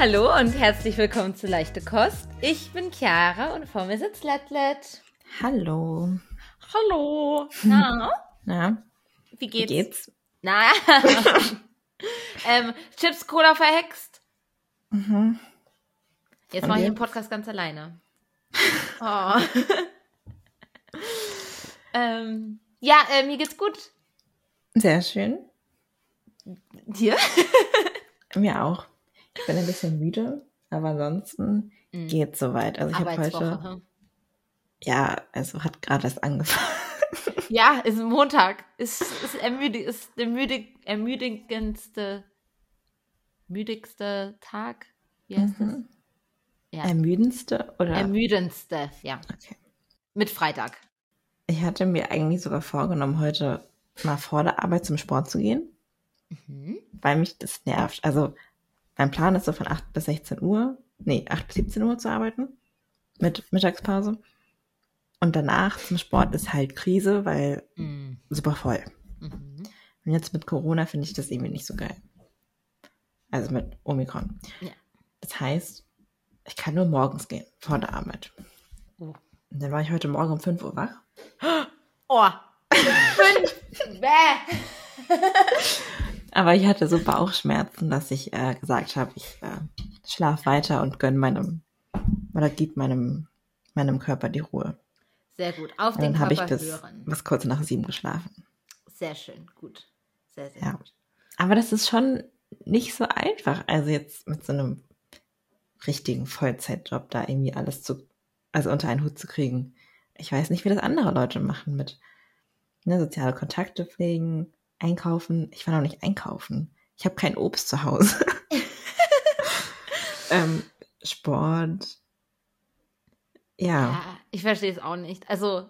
Hallo und herzlich willkommen zu Leichte Kost. Ich bin Chiara und vor mir sitzt Letlet. Hallo. Hallo. Na? Na, Wie wie geht's? geht's? Na. ähm, Chips Cola verhext. Mhm. Jetzt mache ich den Podcast ganz alleine. Oh. ähm, ja, äh, mir geht's gut. Sehr schön. Dir? Mir auch. Ich bin ein bisschen müde, aber ansonsten Mhm. geht's soweit. Also ich habe Arbeitswoche. heute, hm? ja, also hat gerade erst angefangen. Ja, ist Montag. Ist, ist, ermüdig, ist der müdig, ermüdigendste, müdigste Tag. Wie heißt das? Mhm. Ja. Ermüdendste oder? Ermüdendste, ja. okay. Mit Freitag. Ich hatte mir eigentlich sogar vorgenommen, heute mal vor der Arbeit zum Sport zu gehen, Mhm. weil mich das nervt. Also mein Plan ist so von 8 bis 16 Uhr, nee, 8 bis 17 Uhr zu arbeiten mit Mittagspause. Und danach zum Sport ist halt Krise, weil Mhm. super voll. Mhm. Und jetzt mit Corona finde ich das irgendwie nicht so geil. Also mit Omikron. Ja. Das heißt, ich kann nur morgens gehen, vor der Arbeit. Oh. Und dann war ich heute Morgen um 5 Uhr wach. Oh. Fünf. Bäh. Aber ich hatte so Bauchschmerzen, dass ich äh, gesagt habe, ich äh, schlaf weiter und gönn meinem, oder gib meinem, meinem Körper die Ruhe. Sehr gut. Auf Und den dann habe ich Körper bis, hören. bis kurz nach sieben geschlafen. Sehr schön. Gut. Sehr, sehr Ja. gut. Aber das ist schon nicht so einfach. Also jetzt mit so einem richtigen Vollzeitjob da irgendwie alles zu, also unter einen Hut zu kriegen. Ich weiß nicht, wie das andere Leute machen mit ne, soziale Kontakte pflegen, einkaufen. Ich war noch nicht einkaufen. Ich habe kein Obst zu Hause. ähm, Sport. Ja. Ja, ich verstehe es auch nicht. Also,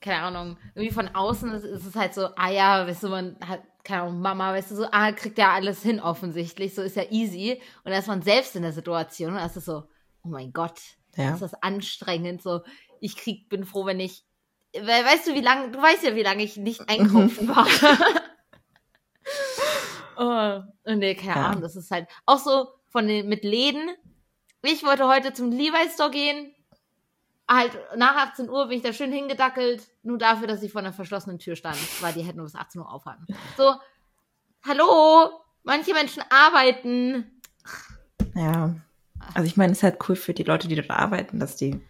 keine Ahnung, irgendwie von außen ist, ist es halt so, ah ja, weißt du, man hat, keine Ahnung, Mama, weißt du, so, ah, kriegt ja alles hin offensichtlich, so ist ja easy. Und dann ist man selbst in der Situation und dann ist es so, oh mein Gott, Ja. ist das anstrengend, so, ich krieg, bin froh, wenn ich, weil, weißt du, wie lange, du weißt ja, wie lange ich nicht einkaufen war. oh, und nee, keine Ja. Ahnung, das ist halt auch so von den, mit Läden. Ich wollte heute zum Levi's Store gehen, halt nach 18 Uhr bin ich da schön hingedackelt, nur dafür, dass ich vor einer verschlossenen Tür stand, weil die hätten nur bis 18 Uhr aufhatten. So, hallo, manche Menschen arbeiten. Ja. Also ich meine, es ist halt cool für die Leute, die dort arbeiten, dass die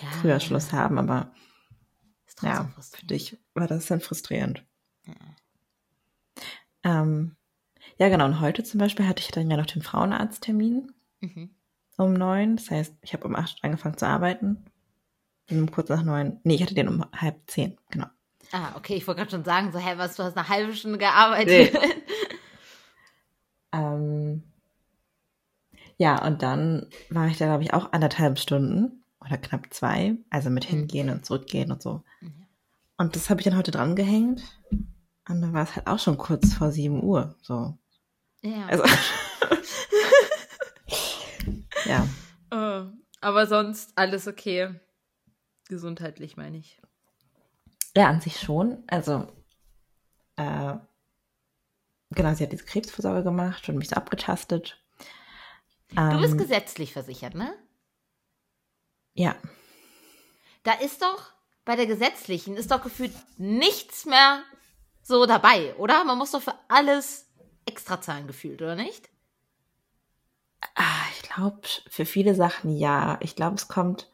Ja, früher Schluss haben, aber Ist trotzdem ja, für frustrierend. dich war das dann frustrierend. Ja. Ähm, ja, genau. Und heute zum Beispiel hatte ich dann ja noch den Frauenarzttermin Mhm. um neun. Das heißt, ich habe um acht angefangen zu arbeiten. Und um kurz nach neun. Nee, ich hatte den um halb zehn, genau. Ah, okay, ich wollte gerade schon sagen, so, hä, was, du hast eine halbe Stunde gearbeitet. Ähm, ja, und dann war ich da, glaube ich, auch anderthalb Stunden oder knapp zwei. Also mit Mhm. hingehen und zurückgehen und so. Mhm. Und das habe ich dann heute dran gehängt. Und dann war es halt auch schon kurz vor sieben Uhr. So. ja. Also. ja. Äh, aber sonst alles okay. Gesundheitlich meine ich. Ja, an sich schon. Also, äh, genau, sie hat diese Krebsvorsorge gemacht und mich so abgetastet. Du bist Ähm, gesetzlich versichert, ne? Ja, Da ist doch bei der gesetzlichen ist doch gefühlt nichts mehr so dabei, oder? Man muss doch für alles extra zahlen gefühlt, oder nicht? ah, ich glaube, für viele Sachen ja. Ich glaube, es kommt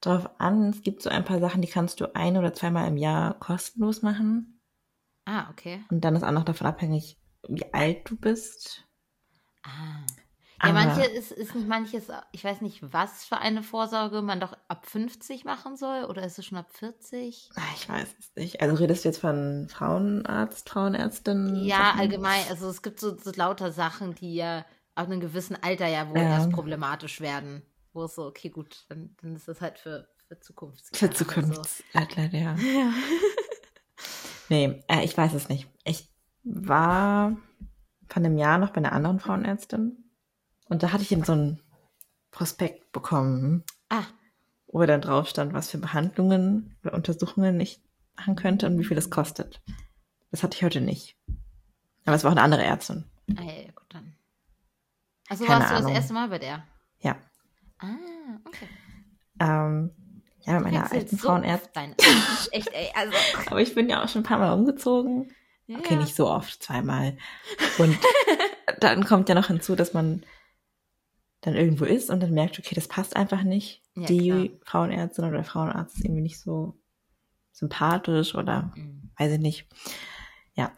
drauf an. Es gibt so ein paar Sachen, die kannst du ein oder zweimal im Jahr kostenlos machen. Ah, okay. Und dann ist auch noch davon abhängig, wie alt du bist. Ah. Ja, manche ist, ist nicht manches, ich weiß nicht, was für eine Vorsorge man doch ab 50 machen soll, oder ist es schon ab 40? Ah, Ich weiß es nicht. Also redest du jetzt von Frauenarzt, Frauenärztin? Ja, Sachen? allgemein. Also es gibt so, so lauter Sachen, die ja ab einem gewissen Alter ja wohl Ja. erst problematisch werden. Wo es so, okay, gut, dann, dann ist das halt für, für Zukunft. Für Zukunftsadler, ja. Nee, äh, ich weiß es nicht. Ich war vor einem Jahr noch bei einer anderen Frauenärztin und da hatte ich eben so ein Prospekt bekommen, Ah, wo dann drauf stand, was für Behandlungen oder Untersuchungen ich machen könnte und wie viel das kostet. Das hatte ich heute nicht. Aber es war auch eine andere Ärztin. ah ja, gut, dann. Also Keine warst du das Ahnung. erste Mal bei der? Ja. Ah, okay. Ähm, ja, mit meiner alten so Frauenärztin. Echt, ey, also. Aber ich bin ja auch schon ein paar Mal umgezogen. Okay, ja. nicht so oft, zweimal. Und dann kommt ja noch hinzu, dass man dann irgendwo ist und dann merkt, okay, das passt einfach nicht. Ja, Die klar. Frauenärztin oder der Frauenarzt ist irgendwie nicht so sympathisch oder Mhm. weiß ich nicht. Ja.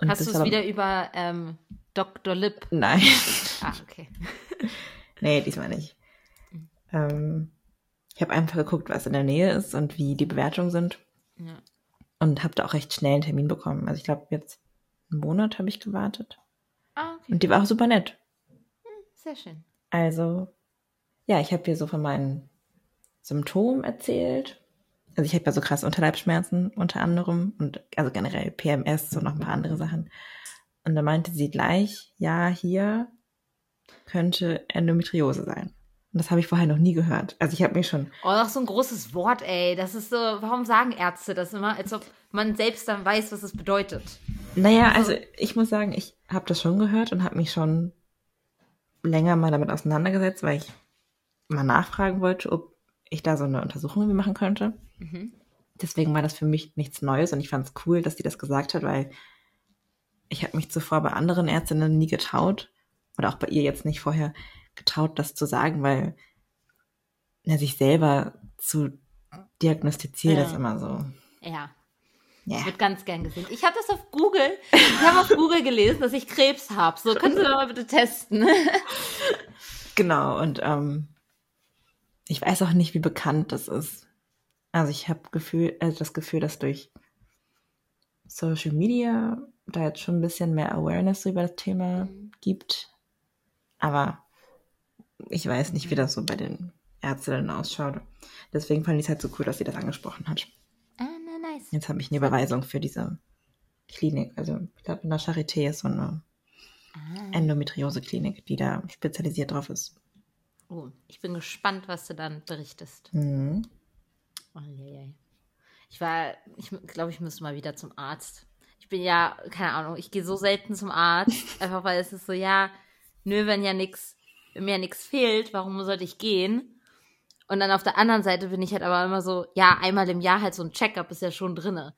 Und Hast du es wieder über ähm, Dr. Lip? Nein. Ah, okay. nee, diesmal nicht. Mhm. Ähm, ich habe einfach geguckt, was in der Nähe ist und wie die Bewertungen sind. Ja. Und habe da auch recht schnell einen Termin bekommen. Also ich glaube, jetzt einen Monat habe ich gewartet. Ah, okay. Und die war auch super nett. Sehr schön. Also, ja, ich habe ihr so von meinen Symptomen erzählt. Also ich habe ja so krasse Unterleibsschmerzen unter anderem und also generell PMS und noch ein paar andere Sachen. Und da meinte sie gleich, ja, hier könnte Endometriose sein. Und das habe ich vorher noch nie gehört. Also ich habe mich schon, Oh, doch so ein großes Wort, ey. Das ist so, warum sagen Ärzte das immer, als ob man selbst dann weiß, was es bedeutet? naja, also ich muss sagen, ich habe das schon gehört und habe mich schon länger mal damit auseinandergesetzt, weil ich mal nachfragen wollte, ob ich da so eine Untersuchung irgendwie machen könnte. Mhm. Deswegen war das für mich nichts Neues und ich fand es cool, dass sie das gesagt hat, weil ich habe mich zuvor bei anderen Ärztinnen nie getraut oder auch bei ihr jetzt nicht vorher getraut, das zu sagen, weil ja, sich selber zu diagnostizieren Ja. ist immer so. Ja, Ja. wird ganz gern gesehen. Ich habe das auf Google, ich habe auf Google gelesen, dass ich Krebs habe. So, kannst du doch mal bitte testen. Genau, und ähm, ich weiß auch nicht, wie bekannt das ist. Also ich habe Gefühl, also das Gefühl, dass durch Social Media da jetzt schon ein bisschen mehr Awareness über das Thema Mhm. gibt. Aber ich weiß nicht, wie das so bei den Ärztinnen ausschaut. Deswegen fand ich es halt so cool, dass sie das angesprochen hat. Jetzt habe ich eine Überweisung für diese Klinik. Also ich glaube, in der Charité ist so eine Ah. Endometriose-Klinik, die da spezialisiert drauf ist. Oh, ich bin gespannt, was du dann berichtest. Mhm. Oh, je, je. Ich war, ich glaube, ich müsste mal wieder zum Arzt. Ich bin ja, keine Ahnung, ich gehe so selten zum Arzt, einfach weil es ist so, ja, nö, wenn ja nix, wenn mir ja nichts fehlt, warum sollte ich gehen? Und dann auf der anderen Seite bin ich halt aber immer so, ja, einmal im Jahr halt so ein Checkup ist ja schon drinne.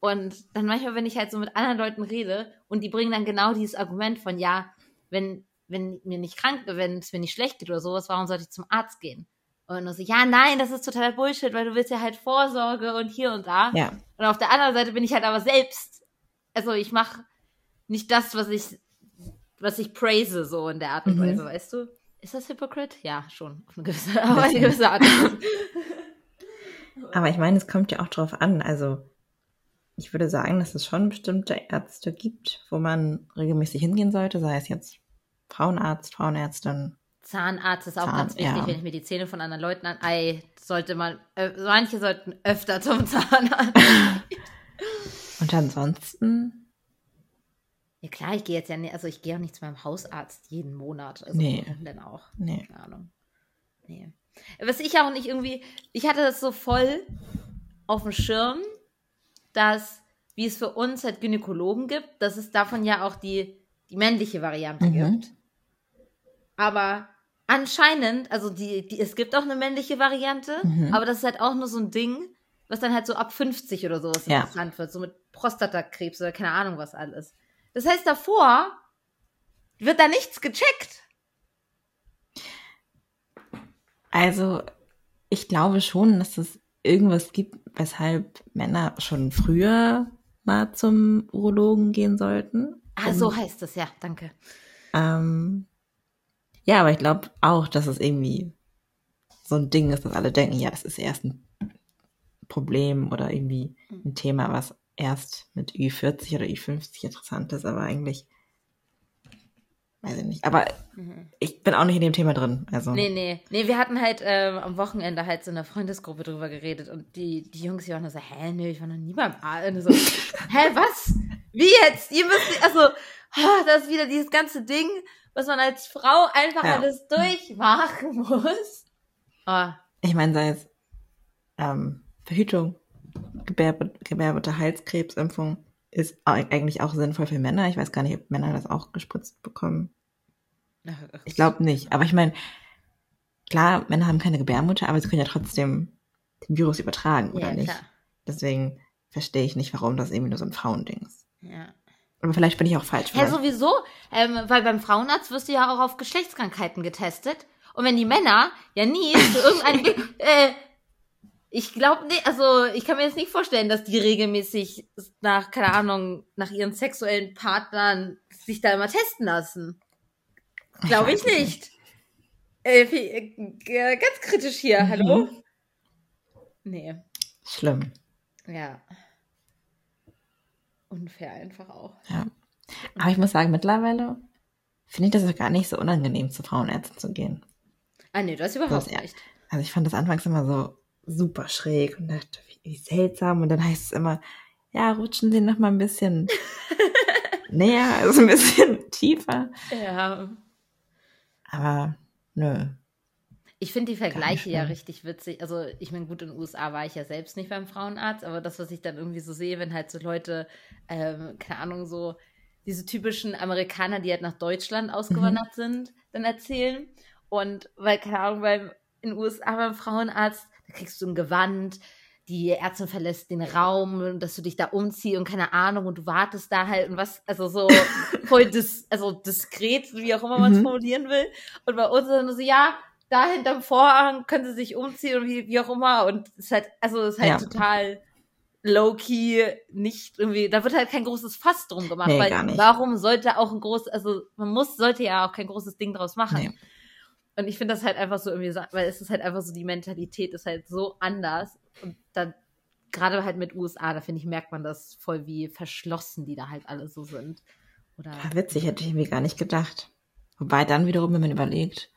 Und dann manchmal, wenn ich halt so mit anderen Leuten rede und die bringen dann genau dieses Argument von, ja, wenn, wenn mir nicht krank, wenn es mir nicht schlecht geht oder sowas, warum sollte ich zum Arzt gehen? Und nur so, ja, nein, das ist totaler Bullshit, weil du willst ja halt Vorsorge und hier und da. Ja, Und auf der anderen Seite bin ich halt aber selbst, also ich mache nicht das, was ich, was ich praise, so in der Art und Mhm. Weise, weißt du? Ist das Hypocrite? Ja, schon, auf eine gewisse, auf eine gewisse Art. aber ich meine, es kommt ja auch drauf an. Also ich würde sagen, dass es schon bestimmte Ärzte gibt, wo man regelmäßig hingehen sollte, sei es jetzt Frauenarzt, Frauenärztin. Zahnarzt ist auch Zahnarzt, ganz wichtig, ja. wenn ich mir die Zähne von anderen Leuten an, ei, sollte man, äh, manche sollten öfter zum Zahnarzt. Und ansonsten, ja klar, ich gehe jetzt ja nicht, also ich gehe auch nicht zu meinem Hausarzt jeden Monat. Also Nee. warum denn auch? nee. Keine Ahnung. Nee. Was ich auch nicht irgendwie, ich hatte das so voll auf dem Schirm, dass, wie es für uns halt Gynäkologen gibt, dass es davon ja auch die, die männliche Variante Mhm. gibt. Aber anscheinend, also die, die, es gibt auch eine männliche Variante, Mhm. aber das ist halt auch nur so ein Ding, was dann halt so ab 50 oder sowas Ja. interessant wird, so mit Prostatakrebs oder keine Ahnung was alles. Das heißt, davor wird da nichts gecheckt. Also ich glaube schon, dass es irgendwas gibt, weshalb Männer schon früher mal zum Urologen gehen sollten. Ah, so heißt es, ja, danke. Ähm, ja, aber ich glaube auch, dass es irgendwie so ein Ding ist, dass alle denken, ja, das ist erst ein Problem oder irgendwie ein Thema, was erst mit Ü40 oder Ü50 interessant ist, aber eigentlich weiß ich nicht. Aber ich bin auch nicht in dem Thema drin. Also Nee, nee. Nee, wir hatten halt ähm, am Wochenende halt so in der Freundesgruppe drüber geredet und die, die Jungs, die waren so, hä, nee, ich war noch nie beim Arzt. Und so, hä, was? Wie jetzt? Ihr müsst, also, ah, das ist wieder dieses ganze Ding, was man als Frau einfach Ja. alles durchmachen muss. Ah, ich meine, sei es ähm, Verhütung, Gebärbe Gebärmutterhalskrebsimpfung ist eigentlich auch sinnvoll für Männer. Ich weiß gar nicht, ob Männer das auch gespritzt bekommen. Ich glaube nicht. Aber ich meine, klar, Männer haben keine Gebärmutter, aber sie können ja trotzdem den Virus übertragen, oder Ja, nicht? klar. Deswegen verstehe ich nicht, warum das irgendwie nur so ein Frauending ist. Ja. Aber vielleicht bin ich auch falsch. Ja, sowieso, ähm, weil beim Frauenarzt wirst du ja auch auf Geschlechtskrankheiten getestet. Und wenn die Männer ja nie zu irgendeinem, äh, ich glaube nicht, also ich kann mir jetzt nicht vorstellen, dass die regelmäßig nach, keine Ahnung, nach ihren sexuellen Partnern sich da immer testen lassen. Glaube ich nicht. Äh, wie- äh, ganz kritisch hier, Mhm. hallo? Nee, Schlimm. ja. Unfair einfach auch. Ja. Aber ich muss sagen, mittlerweile finde ich das auch gar nicht so unangenehm, zu Frauenärzten zu gehen. Ah, nee, das überhaupt Das- ja. nicht. Also ich fand das anfangs immer so super schräg und dachte, wie, wie seltsam. Und dann heißt es immer, ja, rutschen Sie noch mal ein bisschen näher, also ein bisschen tiefer. Ja. Aber nö. Ich finde die Vergleiche ja richtig witzig. Also, ich meine, gut, in den USA war ich ja selbst nicht beim Frauenarzt, aber das, was ich dann irgendwie so sehe, wenn halt so Leute, ähm, keine Ahnung, so diese typischen Amerikaner, die halt nach Deutschland ausgewandert sind, dann erzählen. Und weil, keine Ahnung, weil in den USA beim Frauenarzt, da kriegst du ein Gewand, die Ärztin verlässt den Raum, dass du dich da umziehst und keine Ahnung und du wartest da halt und was, also so voll dis, also diskret, wie auch immer man es Mhm. formulieren will. Und bei uns ist dann so, ja, da hinterm Vorhang können sie sich umziehen und wie, wie auch immer. Und es ist halt, also es ist halt Ja. total low-key, nicht irgendwie, da wird halt kein großes Fass drum gemacht, Nee, weil warum sollte auch ein großes, also man muss, sollte ja auch kein großes Ding draus machen. Nee. Und ich finde das halt einfach so irgendwie, weil es ist halt einfach so, die Mentalität ist halt so anders. Und dann, gerade halt mit USA, da finde ich, merkt man das voll, wie verschlossen die da halt alle so sind. Oder, Ja, witzig, hätte ich irgendwie gar nicht gedacht. Wobei dann wiederum, wenn man überlegt,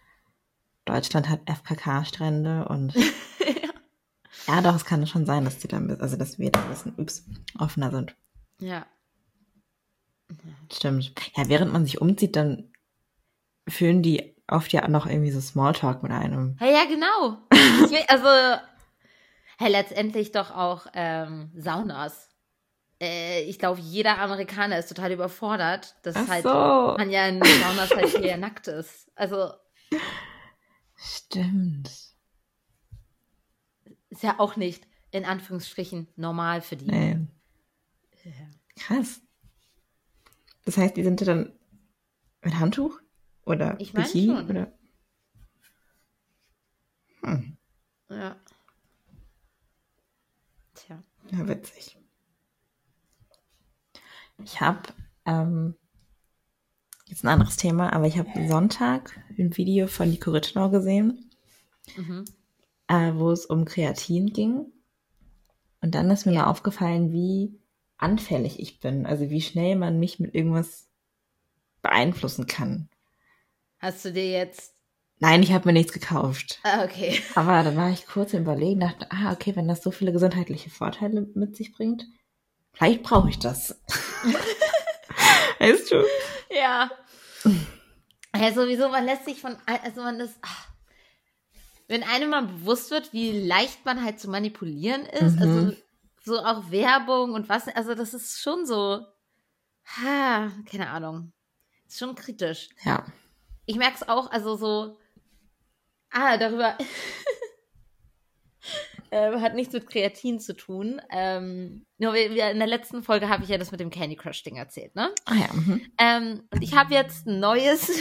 Deutschland hat FKK-Strände und ja, doch, es kann schon sein, dass die dann, also dass wir da ein bisschen ups, offener sind. ja. Stimmt. Ja, während man sich umzieht, dann führen die oft ja noch irgendwie so Smalltalk mit einem. Ja, ja, genau. Also, hey, letztendlich doch auch ähm, Saunas. Äh, ich glaube, jeder Amerikaner ist total überfordert, dass Ach halt so. man ja in Saunas halt hier ja nackt ist. Also, Stimmt. ist ja auch nicht in Anführungsstrichen normal für die. Nee. Krass. Das heißt, die sind ja dann mit Handtuch? Oder Ich mein Bikini? schon. Oder? Hm, Ja. Tja. ja, witzig. Ich habe ähm, jetzt ein anderes Thema, aber ich habe Sonntag ein Video von Nico Rittenau gesehen, Mhm. äh, wo es um Kreatin ging. Und dann ist mir Ja. mal aufgefallen, wie anfällig ich bin. Also wie schnell man mich mit irgendwas beeinflussen kann. Hast du dir jetzt. Nein, ich habe mir nichts gekauft. Ah, okay. Aber dann war ich kurz im Überlegen, dachte, ah, okay, wenn das so viele gesundheitliche Vorteile mit sich bringt, vielleicht brauche ich das. weißt du? Ja. Ja, sowieso, man lässt sich von, also man ist, ach, wenn einem mal bewusst wird, wie leicht man halt zu manipulieren ist, Mhm. also so auch Werbung und was, also das ist schon so, ha, keine Ahnung, ist schon kritisch. Ja. Ich merke es auch, also so, ah, darüber, äh, hat nichts mit Kreatin zu tun. Ähm, nur wir, wir, in der letzten Folge habe ich ja das mit dem Candy Crush Ding erzählt, ne? Ah ja. Mhm. Ähm, und ich habe jetzt ein neues,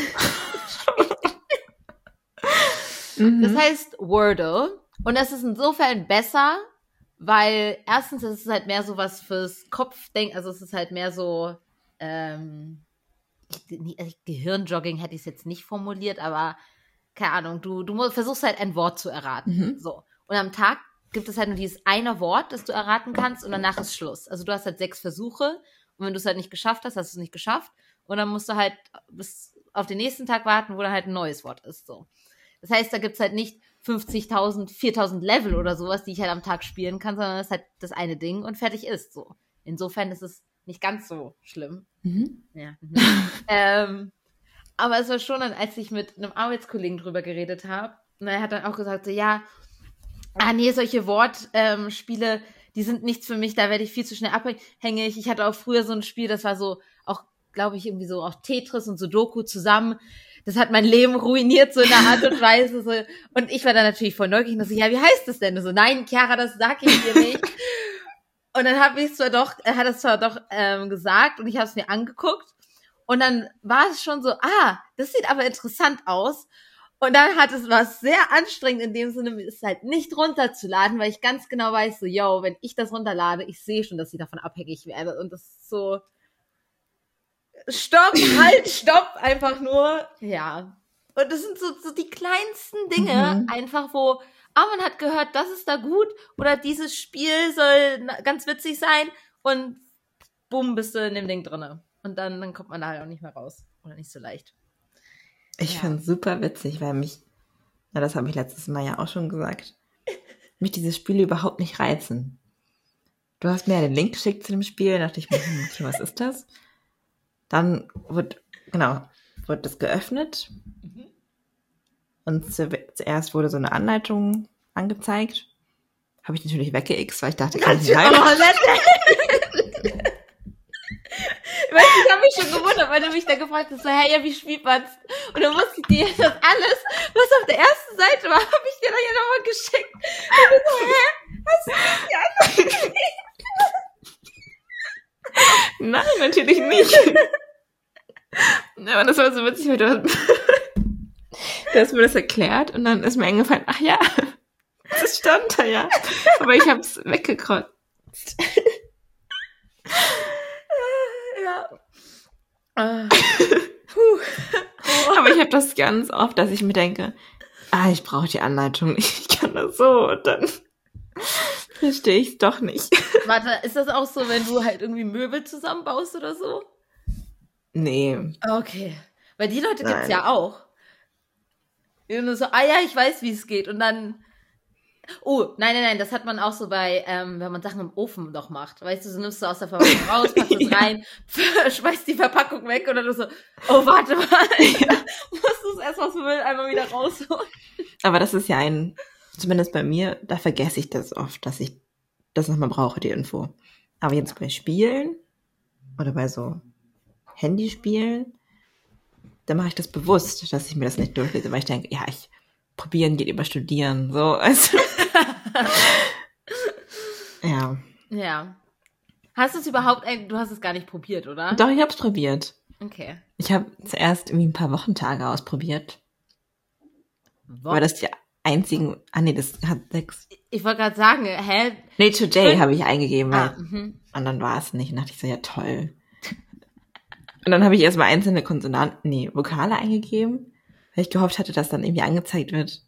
Mhm. das heißt Wordle. Und das ist insofern besser, weil erstens ist es halt mehr so was fürs Kopfdenken, also es ist halt mehr so, ähm, Gehirnjogging hätte ich es jetzt nicht formuliert, aber keine Ahnung, du, du versuchst halt ein Wort zu erraten. Mhm. So. Und am Tag gibt es halt nur dieses eine Wort, das du erraten kannst und danach ist Schluss. Also du hast halt sechs Versuche und wenn du es halt nicht geschafft hast, hast du es nicht geschafft und dann musst du halt bis auf den nächsten Tag warten, wo dann halt ein neues Wort ist. So. Das heißt, da gibt's halt nicht 50.000, 4.000 Level oder sowas, die ich halt am Tag spielen kann, sondern das ist halt das eine Ding und fertig ist so. Insofern ist es nicht ganz so schlimm. Mhm. Ja. Mhm. ähm, aber es war schon dann, als ich mit einem Arbeitskollegen drüber geredet habe, und er hat dann auch gesagt, so, ja, ah nee, solche Wortspiele, die sind nichts für mich, da werde ich viel zu schnell abhängig. Ich hatte auch früher so ein Spiel, das war so auch, glaube ich, irgendwie so auch Tetris und Sudoku zusammen. das hat mein Leben ruiniert, so in der Art und Weise. So. Und ich war dann natürlich voll neugierig und so, ja, wie heißt das denn? Und so, nein, Chiara, das sag ich dir nicht. und dann habe ich zwar doch, er hat es zwar doch ähm, gesagt und ich habe es mir angeguckt. Und dann war es schon so, ah, das sieht aber interessant aus. Und dann hat es was sehr anstrengend in dem Sinne, es halt nicht runterzuladen, weil ich ganz genau weiß, so, yo, wenn ich das runterlade, ich sehe schon, dass ich davon abhängig werde. Und das ist so, stopp, halt, stopp, einfach nur, ja. Und das sind so, so die kleinsten Dinge, mhm. einfach wo, ah, man hat gehört, das ist da gut, oder dieses Spiel soll ganz witzig sein, und bumm, bist du in dem Ding drinne. Und dann, dann kommt man da halt auch nicht mehr raus. Oder nicht so leicht. Ich ja. finde es super witzig, weil mich, na, das habe ich letztes Mal ja auch schon gesagt, mich diese Spiele überhaupt nicht reizen. Du hast mir ja den Link geschickt zu dem Spiel, dachte ich mir, hm, okay, was ist das? Dann wird, genau, wird das geöffnet. Mhm. Und zuerst wurde so eine Anleitung angezeigt. Habe ich natürlich weggeixt, weil ich dachte, kann ich rein. Weißt ich habe mich schon gewundert, weil du mich da gefragt hast, so, hey, ja, wie spielt man's? Und dann musste ich dir das alles, was auf der ersten Seite war, habe ich dir dann ja nochmal geschickt. Und du so, hä? Hast du nicht die andere Nein, natürlich nicht. Aber das war so witzig, weil du hast, hast mir das erklärt und dann ist mir eingefallen, ach ja, das stand da ja. Aber ich habe es weggekreuzt. ja. Aber ich habe das ganz oft, dass ich mir denke, ah, ich brauche die Anleitung nicht, ich kann das so und dann verstehe ich es doch nicht. Warte, ist das auch so, wenn du halt irgendwie Möbel zusammenbaust oder so? Nee. Okay. Weil die Leute Nein. gibt's ja auch. Die nur so, ah ja, ich weiß, wie es geht. Und dann Oh, nein, nein, nein, das hat man auch so bei, ähm, wenn man Sachen im Ofen noch macht. Weißt du, so nimmst du aus der Verpackung raus, packst es rein, schmeißt die Verpackung weg oder du so, oh, warte mal, ja. musst du es erst aus dem Müll einmal wieder rausholen. Aber das ist ja ein, zumindest bei mir, da vergesse ich das oft, dass ich das nochmal brauche, die Info. Aber jetzt bei Spielen oder bei so Handyspielen, da mache ich das bewusst, dass ich mir das nicht durchlese, weil ich denke, ja, ich probieren geht über studieren, so, also. ja. Ja. Hast du es überhaupt, du hast es gar nicht probiert, oder? Doch, ich habe es probiert. Okay. Ich habe zuerst irgendwie ein paar Wochentage ausprobiert. Wo? Weil das die einzigen, ah nee, das hat sechs. Ich wollte gerade sagen, hä? Nee, today habe ich eingegeben, ah, mhm. und dann war es nicht. Und dachte ich so, ja toll. Und dann habe ich erstmal einzelne Konsonanten, nee, Vokale eingegeben, weil ich gehofft hatte, dass dann irgendwie angezeigt wird,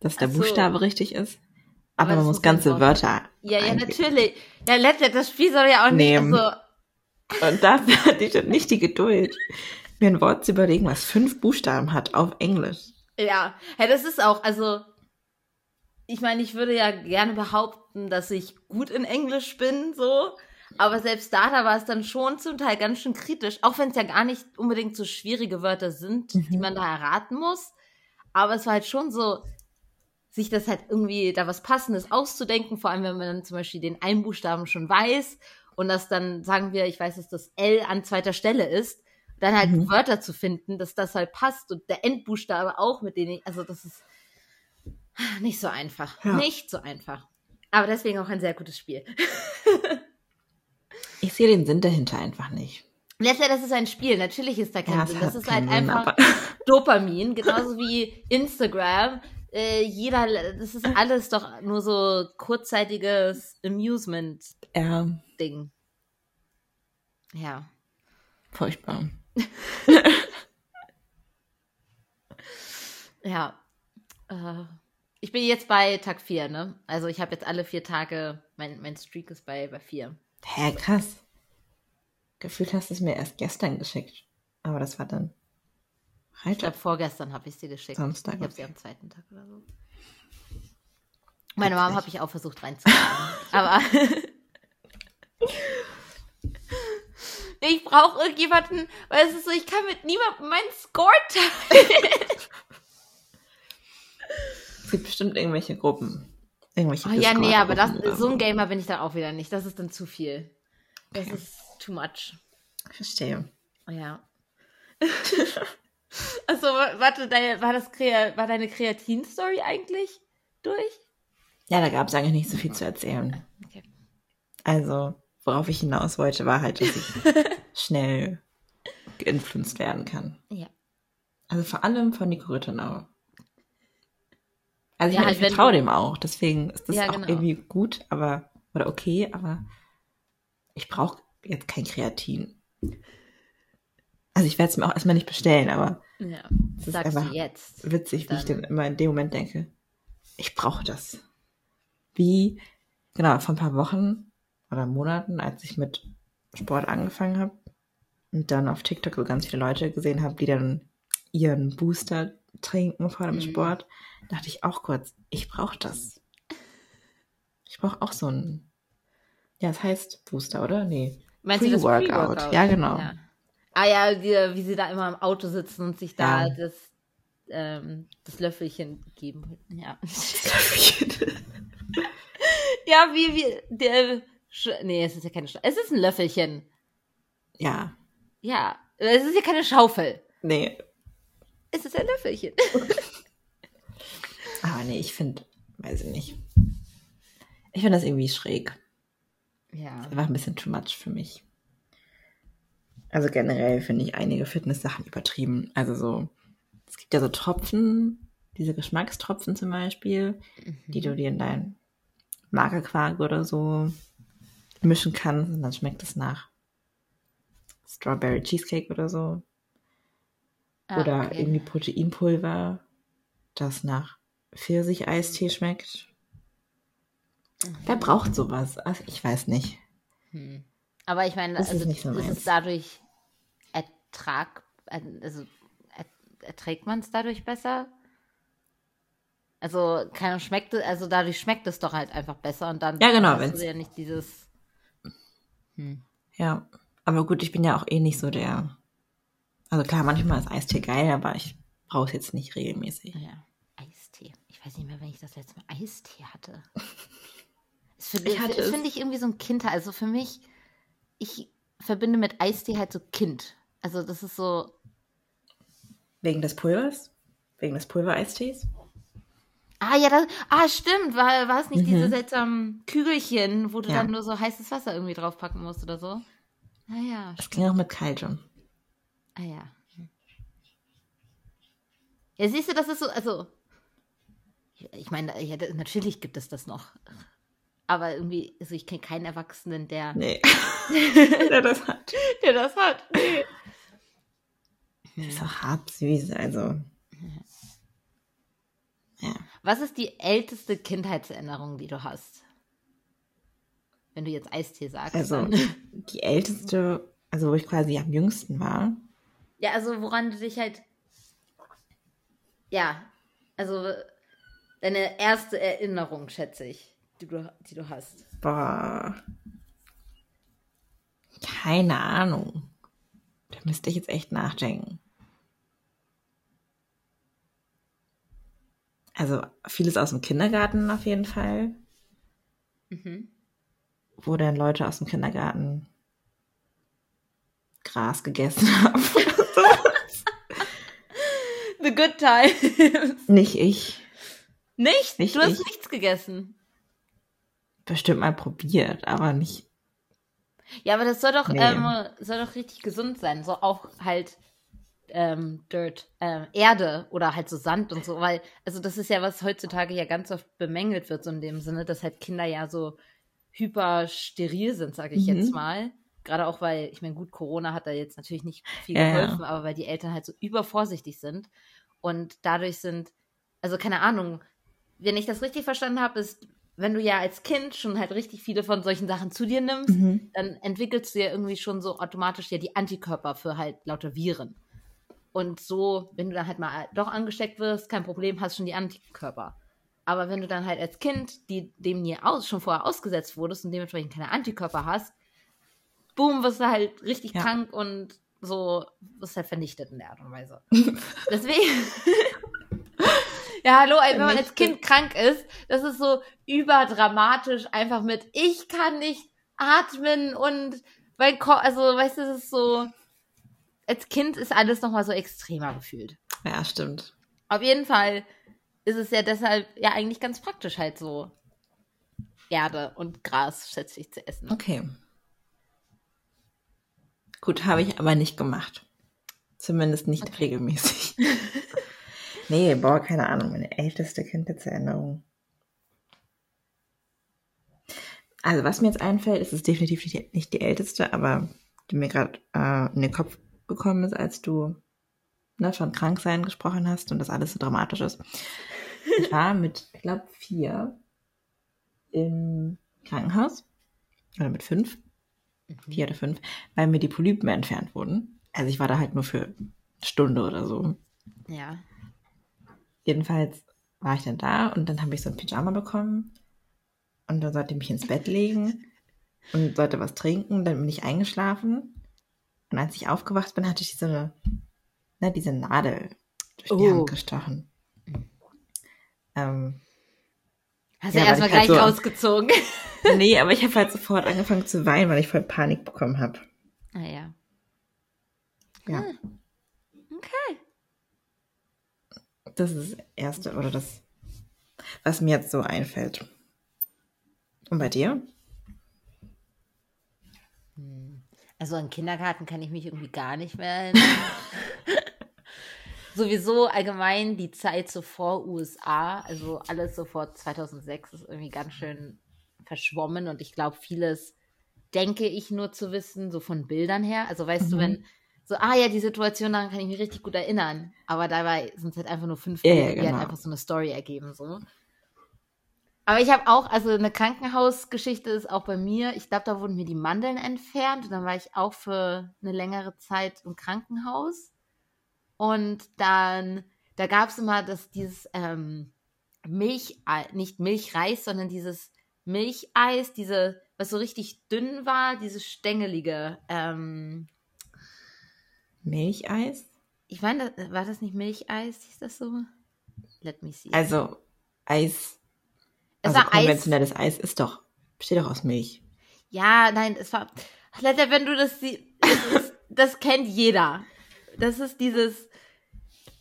dass der so. Buchstabe richtig ist. Aber, Aber man muss ganze Wörter. Ja, ja, eingeben. natürlich. Ja, letztlich, das Spiel soll ja auch nicht so. Und dafür hatte ich dann nicht die Geduld, mir ein Wort zu überlegen, was fünf Buchstaben hat auf Englisch. Ja, hey, das ist auch, also, ich meine, ich würde ja gerne behaupten, dass ich gut in Englisch bin, so. Aber selbst da, da war es dann schon zum Teil ganz schön kritisch, auch wenn es ja gar nicht unbedingt so schwierige Wörter sind, mhm. die man da erraten muss. Aber es war halt schon so, sich das halt irgendwie da was Passendes auszudenken, vor allem wenn man dann zum Beispiel den Einbuchstaben schon weiß und das dann, sagen wir, ich weiß, dass das L an zweiter Stelle ist, dann halt mhm. Wörter zu finden, dass das halt passt und der Endbuchstabe auch, mit denen ich, also das ist nicht so einfach. Ja. Nicht so einfach. Aber deswegen auch ein sehr gutes Spiel. ich sehe den Sinn dahinter einfach nicht. Letztlich, das ist ein Spiel. Natürlich ist da kein ja, Sinn. Das ist halt Sinn, einfach Dopamin, genauso wie Instagram äh, jeder, das ist alles doch nur so kurzzeitiges Amusement-Ding. Ja. Furchtbar. ja. Äh, ich bin jetzt bei Tag 4, ne? Also ich habe jetzt alle vier Tage, mein, mein Streak ist bei, bei vier. Hä, krass. Gefühlt hast du es mir erst gestern geschickt. Aber das war dann Freitag? Ich glaube, vorgestern habe ich sie geschickt. Samstag. Ich habe sie am zweiten Tag oder so. Meine Mom habe ich auch versucht reinzukommen. aber ich brauche irgendjemanden, weil es ist so, ich kann mit niemandem meinen Score teilen. es gibt bestimmt irgendwelche Gruppen. Irgendwelche oh, ja, nee, aber das, so ein Gamer bin ich dann auch wieder nicht. Das ist dann zu viel. Das okay. ist too much. Verstehe. Ja. Also, warte, deine, war, das, war deine Kreatin-Story eigentlich durch? Ja, da gab es eigentlich nicht so viel zu erzählen. Okay. Also, worauf ich hinaus wollte, war halt, dass ich schnell geinfluenced werden kann. Ja. Also vor allem von Nico Rittenau. Also ich, Ja, halt, ich vertraue dem auch, deswegen ist das Ja, auch genau. irgendwie gut, aber oder okay, aber ich brauche jetzt kein Kreatin. Also ich werde es mir auch erstmal nicht bestellen, aber Ja. es ist einfach jetzt. witzig, wie ich Dann- dann immer in dem Moment denke, ich brauche das. Wie, genau, vor ein paar Wochen oder Monaten, als ich mit Sport angefangen habe und dann auf TikTok so ganz viele Leute gesehen habe, die dann ihren Booster trinken vor dem Mhm. Sport, dachte ich auch kurz, ich brauche das. Ich brauche auch so ein, ja, es heißt Booster, oder? Nee. Meinst du das Pre-Workout? Pre-Workout? Ja, genau. Ja. Ah ja, die, wie sie da immer im Auto sitzen und sich da Ja. das, ähm, das Löffelchen geben. Ja. ja, wie, wie, der, nee, es ist ja keine Schaufel. Es ist ein Löffelchen. ja, Ja, es ist ja keine Schaufel. nee. Es ist ein Löffelchen. Aber nee, ich finde, weiß ich nicht. Ich finde das irgendwie schräg. Ja. einfach ein bisschen too much für mich. Also generell finde ich einige Fitness-Sachen übertrieben. Also so, es gibt ja so Tropfen, diese Geschmackstropfen zum Beispiel, die du dir in dein Magerquark oder so mischen kannst und dann schmeckt es nach Strawberry Cheesecake oder so. Ah, oder okay. irgendwie Proteinpulver, das nach Pfirsich-Eistee schmeckt. Wer braucht sowas? Also ich weiß nicht. Hm. Aber ich meine, Das ist also, nicht so ist es dadurch ertrag, also er, erträgt man es dadurch besser? Also, keine schmeckt es, also dadurch schmeckt es doch halt einfach besser und dann Ja, genau, hast du ja nicht dieses. Hm. Ja, aber gut, ich bin ja auch eh nicht so der. Also klar, manchmal ist Eistee geil, aber ich brauche es jetzt nicht regelmäßig. Ja, Eistee. Ich weiß nicht mehr, wenn ich das letzte Mal Eistee hatte. Das finde Ich hatte das finde ich irgendwie so ein Kind. Also für mich, ich verbinde mit Eistee halt so Kind. Also das ist so, Wegen des Pulvers? Wegen des Pulvereistees? Ah ja, das, ah stimmt, war, war es nicht Mhm. diese seltsamen Kügelchen, wo du Ja. dann nur so heißes Wasser irgendwie draufpacken musst oder so? Ah ja, Das ging auch mit Kalcium. Ah ja. Ja, siehst du, das ist so, also, ich meine, ja, natürlich gibt es das noch. Aber irgendwie, also ich kenne keinen Erwachsenen, der, Nee. der das hat. der das hat. Nee. Das ist auch hart süß, also. Ja. Was ist die älteste Kindheitserinnerung, die du hast? Wenn du jetzt Eistee sagst. Also, dann. die älteste, also wo ich quasi am jüngsten war, Ja, also woran du dich halt. Ja, also deine erste Erinnerung, schätze ich, die du, die du hast. boah. Keine Ahnung. Da müsste ich jetzt echt nachdenken. Also vieles aus dem Kindergarten auf jeden Fall, Mhm. wo dann Leute aus dem Kindergarten Gras gegessen haben. The good time. Nicht ich. Nicht? Nicht du hast ich. nichts gegessen. Bestimmt mal probiert, aber nicht. Ja, aber das soll doch, Nee. ähm, soll doch richtig gesund sein. So auch halt ähm, Dirt, ähm, Erde oder halt so Sand und so, weil, also das ist ja, was heutzutage ja ganz oft bemängelt wird, so in dem Sinne, dass halt Kinder ja so hypersteril sind, sage ich Mhm. jetzt mal. Gerade auch, weil, ich meine, gut, Corona hat da jetzt natürlich nicht viel Ja, ja. geholfen, aber weil die Eltern halt so übervorsichtig sind und dadurch sind, also keine Ahnung, wenn ich das richtig verstanden habe, ist, wenn du ja als Kind schon halt richtig viele von solchen Sachen zu dir nimmst, Mhm. dann entwickelst du ja irgendwie schon so automatisch ja die Antikörper für halt lauter Viren. Und so, wenn du dann halt mal doch angesteckt wirst, kein Problem, hast schon die Antikörper. Aber wenn du dann halt als Kind, die dem nie aus, schon vorher ausgesetzt wurdest und dementsprechend keine Antikörper hast, boom, wirst du halt richtig Ja. krank und so wirst halt vernichtet in der Art und Weise. Deswegen. ja, hallo, ey, wenn man als. Kind krank ist, das ist so überdramatisch einfach mit, ich kann nicht atmen und mein Kopf, also weißt du, das ist so, als Kind ist alles nochmal so extremer gefühlt. Ja, stimmt. Auf jeden Fall ist es ja deshalb ja eigentlich ganz praktisch halt so Erde und Gras schätze ich zu essen. Okay. Gut, habe ich aber nicht gemacht. Zumindest nicht Okay. regelmäßig. nee, boah, keine Ahnung, meine älteste Kindheitserinnerung. Also, was mir jetzt einfällt, ist es definitiv nicht die, nicht die älteste, aber die mir gerade äh, in den Kopf gekommen ist, als du ne, von Kranksein gesprochen hast und das alles so dramatisch ist. Ich war mit, ich glaube, vier im Krankenhaus. Oder mit fünf. Vier oder fünf. Weil mir die Polypen entfernt wurden. Also ich war da halt nur für eine Stunde oder so. Ja. Jedenfalls war ich dann da und dann habe ich so ein Pyjama bekommen. Und dann sollte ich mich ins Bett legen und sollte was trinken. Dann bin ich eingeschlafen. Und als ich aufgewacht bin, hatte ich diese, ne, diese Nadel durch die Oh. Hand gestochen. Ähm, Hast Ja, du weil erstmal halt gleich so- rausgezogen. nee, aber ich habe halt sofort angefangen zu weinen, weil ich voll Panik bekommen habe. Naja. Ja. Ah, Okay. Das ist das Erste oder das, was mir jetzt so einfällt. Und bei dir? Also an Kindergarten kann ich mich irgendwie gar nicht mehr erinnern. Sowieso allgemein die Zeit so vor USA, also alles so vor 2006 ist irgendwie ganz schön verschwommen und ich glaube, vieles denke ich nur zu wissen, so von Bildern her. Also weißt du, Mhm. wenn so, ah ja, die Situation, daran kann ich mich richtig gut erinnern. Aber dabei sind es halt einfach nur fünf Bilder, die genau. halt einfach so eine Story ergeben, so. Aber ich habe auch, also eine Krankenhausgeschichte ist auch bei mir. Ich glaube, da wurden mir die Mandeln entfernt und dann war ich auch für eine längere Zeit im Krankenhaus. Und dann, da gab es immer das, dieses ähm, Milchei, nicht Milchreis, sondern dieses Milcheis, diese, was so richtig dünn war, dieses stängelige. Ähm, Milcheis? ich meine, das- war das nicht Milcheis? Hieß das so? Let me see. Also Eis. Es also war Eis. konventionelles Eis. ist doch, besteht doch aus Milch. Ja, nein, es war. Letter, wenn du das siehst, das kennt jeder. Das ist dieses.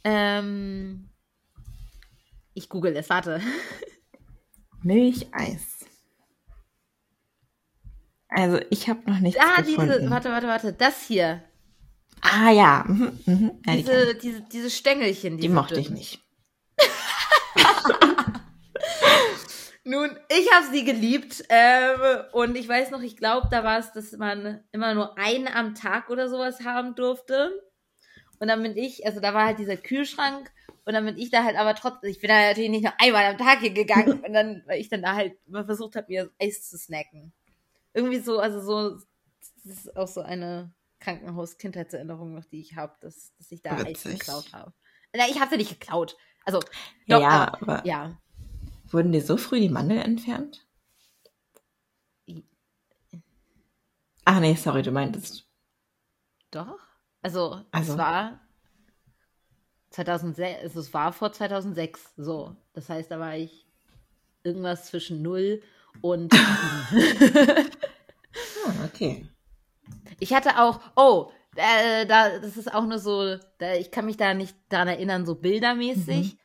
Ähm, ich google es, warte. Milcheis. Also ich habe noch nichts Ah, gefunden. diese, warte, warte, warte, das hier. Ah ja. Mhm, mhm. ja die, Diese, ich. diese, diese Stängelchen. die diese mochte ich dünnen. nicht. Nun, ich habe sie geliebt. Ähm, und ich weiß noch, ich glaube, da war es, dass man immer nur einen am Tag oder sowas haben durfte. Und dann bin ich, also da war halt dieser Kühlschrank und dann bin ich da halt aber trotzdem, ich bin da natürlich nicht nur einmal am Tag hingegangen und dann, weil ich dann da halt immer versucht habe, mir Eis zu snacken. Irgendwie so, also so, das ist auch so eine Krankenhaus-Kindheitserinnerung noch, die ich habe, dass, dass ich da Eis Witzig. geklaut habe. Na, ich habe sie nicht geklaut. Also, Ja, doch, ja, aber, ja. wurden dir so früh die Mandeln entfernt? Ach nee, sorry, du meintest. Doch. Also, Also- es war 2006, also es war vor 2006, so. Das heißt, da war ich irgendwas zwischen 0 und Ah, okay. ich hatte auch, oh, äh, da, das ist auch nur so, da, ich kann mich da nicht daran erinnern, so bildermäßig,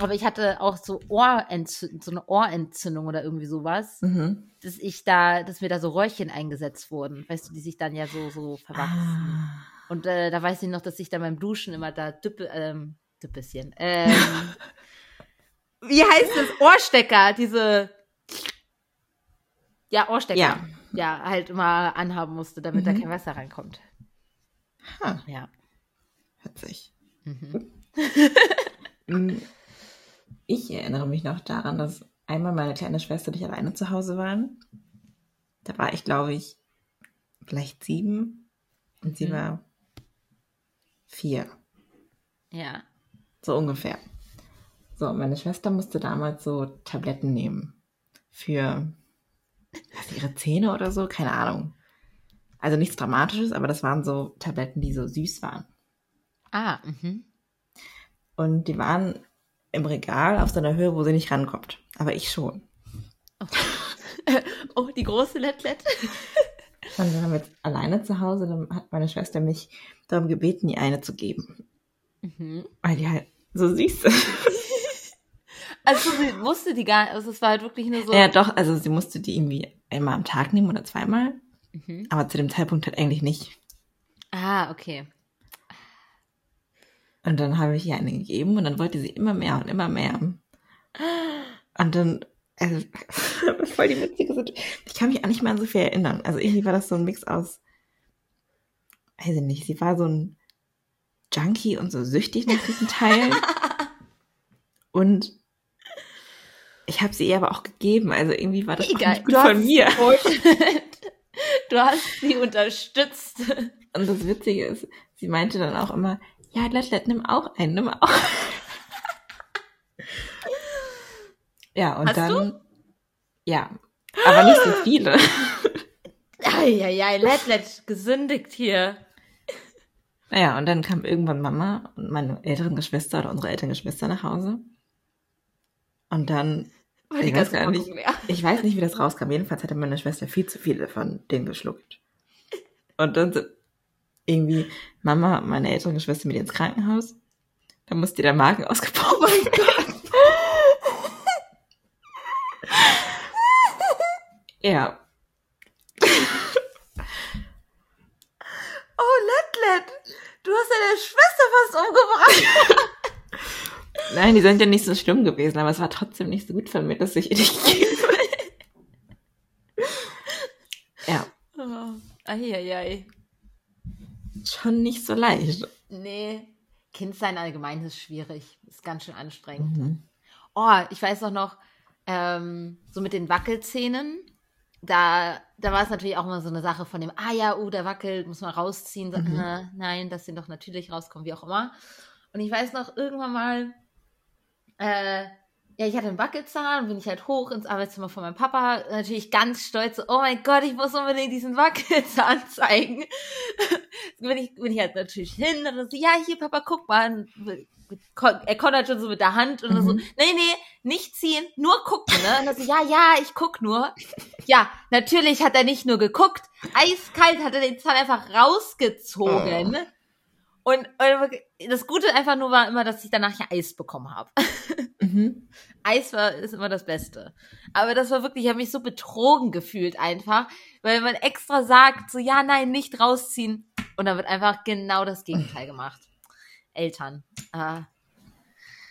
aber ich hatte auch so Ohrentzündung, so eine Ohrentzündung oder irgendwie sowas, Mhm. dass ich da, dass mir da so Röhrchen eingesetzt wurden, weißt du, die sich dann ja so, so verwachsen. Ah. Und äh, da weiß ich noch, dass ich da beim Duschen immer da Düppe, ähm, Düppelchen, ähm, wie heißt das? Ohrstecker, diese, ja, Ohrstecker. Ja. Ja, halt immer anhaben musste, damit da Mhm. kein Wasser reinkommt. Ha, Ja. witzig. Mhm. Mm, Ich erinnere mich noch daran, dass einmal meine kleine Schwester und ich alleine zu Hause waren. Da war ich, glaube ich, vielleicht sieben und sie Mhm. war vier. Ja. So ungefähr. So, meine Schwester musste damals so Tabletten nehmen. Für was, ihre Zähne oder so, keine Ahnung. Also nichts Dramatisches, aber das waren so Tabletten, die so süß waren. Ah, mhm. Und die waren im Regal auf so einer Höhe, wo sie nicht rankommt. Aber ich schon. Oh, die große Letlet. Und dann waren wir jetzt alleine zu Hause, dann hat meine Schwester mich darum gebeten, ihr eine zu geben. Mhm. Weil die halt so süß ist. Also sie wusste die gar nicht, also es war halt wirklich nur so. Ja, doch, also sie musste die irgendwie einmal am Tag nehmen oder zweimal. Mhm. Aber zu dem Zeitpunkt halt eigentlich nicht. Ah, okay. Und dann habe ich ihr eine gegeben und dann wollte sie immer mehr und immer mehr. Und dann, also, voll die witzige Situation. Ich kann mich auch nicht mehr an so viel erinnern. Also irgendwie war das so ein Mix aus, weiß ich nicht, sie war so ein Junkie und so süchtig nach diesen Teilen. und ich habe sie ihr aber auch gegeben. Also irgendwie war das Egal, gut von mir. Du hast sie unterstützt. Und das Witzige ist, sie meinte dann auch immer, ja, Lettlet, nimm auch einen, nimm auch. Ja, und Hast dann, ja, aber nicht so viele. Eieiei, Letlet gesündigt hier. naja, und dann kam irgendwann Mama und meine älteren Geschwister oder unsere älteren Geschwister nach Hause. Und dann, War Ich weiß gar nicht. Ich weiß nicht, wie das rauskam. Jedenfalls hatte meine Schwester viel zu viele von denen geschluckt. Und dann sind irgendwie Mama und meine älteren Geschwister mit ins Krankenhaus. Da musste der Magen ausgebaut mein Gott. Ja. Oh, Letlet. Du hast deine Schwester fast umgebracht. Nein, die sind ja nicht so schlimm gewesen, aber es war trotzdem nicht so gut von mir, dass ich nicht gebe. ja, Oh, Eieiei. schon nicht so leicht. Nee. Kindsein allgemein ist schwierig. Ist ganz schön anstrengend. Mhm. Oh, ich weiß auch noch, ähm, so mit den Wackelzähnen, da, da war es natürlich auch immer so eine Sache von dem, ah ja, uh, der wackelt, muss man rausziehen. So, Mhm. äh, nein, dass sie doch natürlich rauskommen, wie auch immer. Und ich weiß noch, irgendwann mal, äh, ja, ich hatte einen Wackelzahn, bin ich halt hoch ins Arbeitszimmer von meinem Papa, natürlich ganz stolz, so, oh mein Gott, ich muss unbedingt diesen Wackelzahn zeigen. bin, ich, bin ich halt natürlich hin und dann so, ja, hier, Papa, guck mal. Er konnte halt schon so mit der Hand und dann so, Mhm. nee, nee, nicht ziehen, nur gucken, ne? Und dann so, ja, ja, ich guck nur. Ja, natürlich hat er nicht nur geguckt, eiskalt hat er den Zahn einfach rausgezogen. Und, und das Gute einfach nur war immer, dass ich danach ja Eis bekommen habe. Mhm. Eis war, ist immer das Beste. Aber das war wirklich, ich habe mich so betrogen gefühlt einfach, weil man extra sagt, so, ja, nein, nicht rausziehen. Und dann wird einfach genau das Gegenteil gemacht. Eltern. Äh,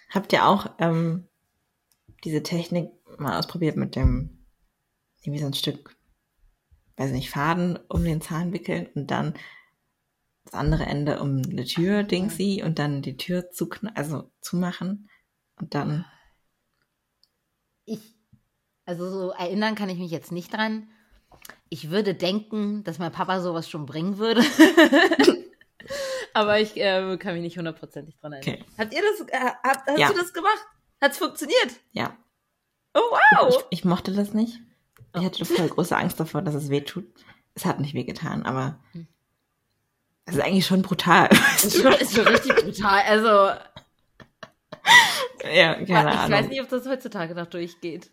Habt ihr auch ähm, diese Technik mal ausprobiert mit dem, irgendwie so ein Stück, weiß nicht, Faden um den Zahn wickeln und dann das andere Ende um eine Tür, Dingsy, und dann die Tür zu, also zumachen und dann, ich, also so erinnern kann ich mich jetzt nicht dran. Ich würde denken, dass mein Papa sowas schon bringen würde. Aber ich äh, kann mich nicht hundertprozentig dran erinnern. Okay. Habt ihr das, äh, habt, hast Ja. du das gemacht? Hat's funktioniert? ja. Oh, wow! Ich, ich mochte das nicht. Ich hatte voll große Angst davor, dass es weh tut. Es hat nicht weh getan, aber Es ist eigentlich schon brutal. Ist schon, ist schon richtig brutal. Also, ja, keine ich Ahnung. weiß nicht, ob das heutzutage noch durchgeht.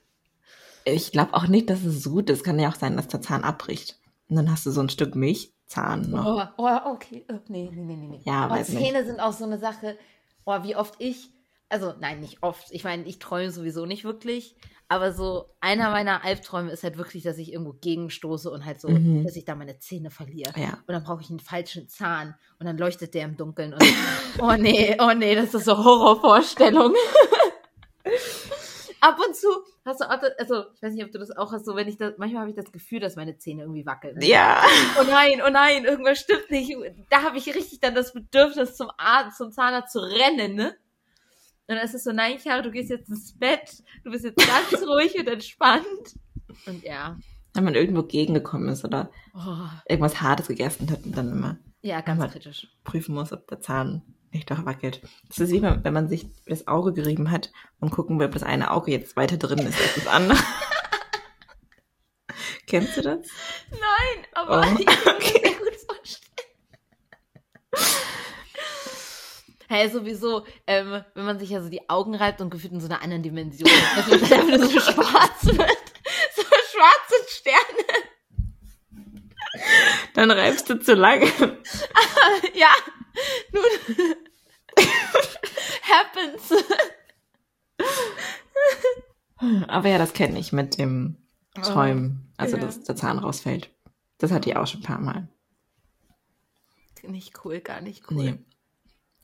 Ich glaube auch nicht, dass es so gut ist. Kann ja auch sein, dass der Zahn abbricht. Und dann hast du so ein Stück Milchzahn noch. Oh, oh okay. Oh, nee, nee, nee, nee. Ja, oh, weiß nicht. Zähne sind auch so eine Sache. Oh, wie oft ich, also nein, nicht oft. Ich meine, ich träume sowieso nicht wirklich. Aber so einer meiner Albträume ist halt wirklich, dass ich irgendwo gegenstoße und halt so, Mhm. dass ich da meine Zähne verliere. Ja. Und dann brauche ich einen falschen Zahn und dann leuchtet der im Dunkeln. Und oh nee, oh nee, das ist so Horrorvorstellung. Ab und zu hast du, auch also ich weiß nicht, ob du das auch hast, so wenn ich das, manchmal habe ich das Gefühl, dass meine Zähne irgendwie wackeln. Ja. Oh nein, oh nein, irgendwas stimmt nicht. Da habe ich richtig dann das Bedürfnis zum Arzt, zum Zahnarzt zu rennen, ne? Und dann ist es so, nein, Chiara, du gehst jetzt ins Bett, du bist jetzt ganz ruhig und entspannt. Und ja. Wenn man irgendwo gegengekommen ist oder Oh, irgendwas Hartes gegessen hat und dann immer ja, ganz kritisch. prüfen muss, ob der Zahn nicht doch wackelt. Das ist wie wenn man sich das Auge gerieben hat und gucken will, ob das eine Auge jetzt weiter drin ist als das andere. Kennst du das? Nein, aber Oh, ich kann mir sehr gut vorstellen. Hey, sowieso, ähm, wenn man sich ja so die Augen reibt und gefühlt in so einer anderen Dimension, dass man dann einfach so schwarz wird. So schwarze Sterne. Dann reibst du zu lange. ja, nun. Happens. Aber ja, das kenne ich mit dem Träumen, also ja. dass der Zahn rausfällt. Das hatte ich auch schon ein paar Mal. Nicht cool, gar nicht cool. Nee.